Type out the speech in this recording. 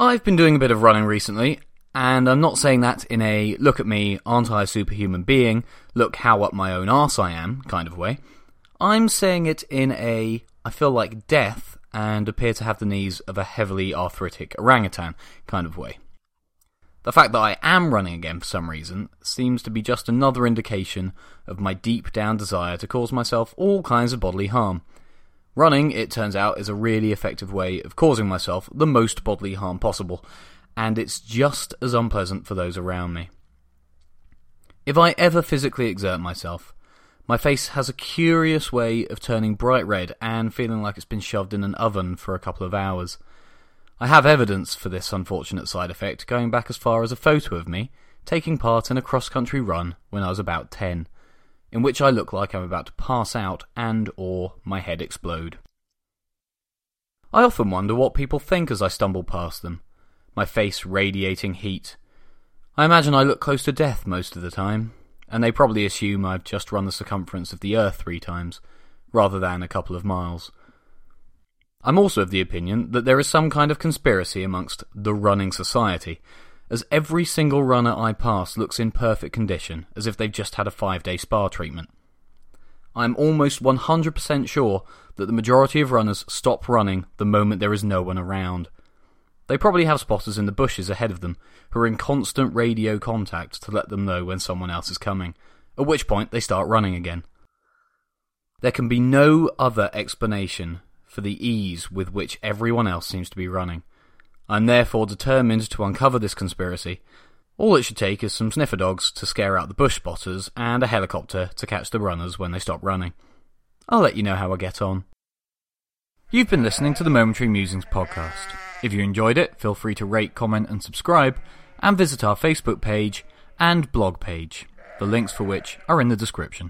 I've been doing a bit of running recently, and I'm not saying that in a look at me, aren't I a superhuman being, look how up my own arse I am kind of way. I'm saying it in a I feel like death and appear to have the knees of a heavily arthritic orangutan kind of way. The fact that I am running again for some reason seems to be just another indication of my deep down desire to cause myself all kinds of bodily harm. Running, it turns out, is a really effective way of causing myself the most bodily harm possible, and it's just as unpleasant for those around me. If I ever physically exert myself, my face has a curious way of turning bright red and feeling like it's been shoved in an oven for a couple of hours. I have evidence for this unfortunate side effect going back as far as a photo of me taking part in a cross country run when I was about 10, in which I look like I'm about to pass out and or my head explode. I often wonder what people think as I stumble past them, my face radiating heat. I imagine I look close to death most of the time, and they probably assume I've just run the circumference of the Earth three times, rather than a couple of miles. I'm also of the opinion that there is some kind of conspiracy amongst the running society, as every single runner I pass looks in perfect condition, as if they've just had a five day spa treatment. I'm almost 100% sure that the majority of runners stop running the moment there is no one around. They probably have spotters in the bushes ahead of them who are in constant radio contact to let them know when someone else is coming, at which point they start running again. There can be no other explanation for the ease with which everyone else seems to be running. I'm therefore determined to uncover this conspiracy. All it should take is some sniffer dogs to scare out the bush spotters and a helicopter to catch the runners when they stop running. I'll let you know how I get on. You've been listening to the Momentary Musings podcast. If you enjoyed it, feel free to rate, comment, and subscribe, and visit our Facebook page and blog page, the links for which are in the description.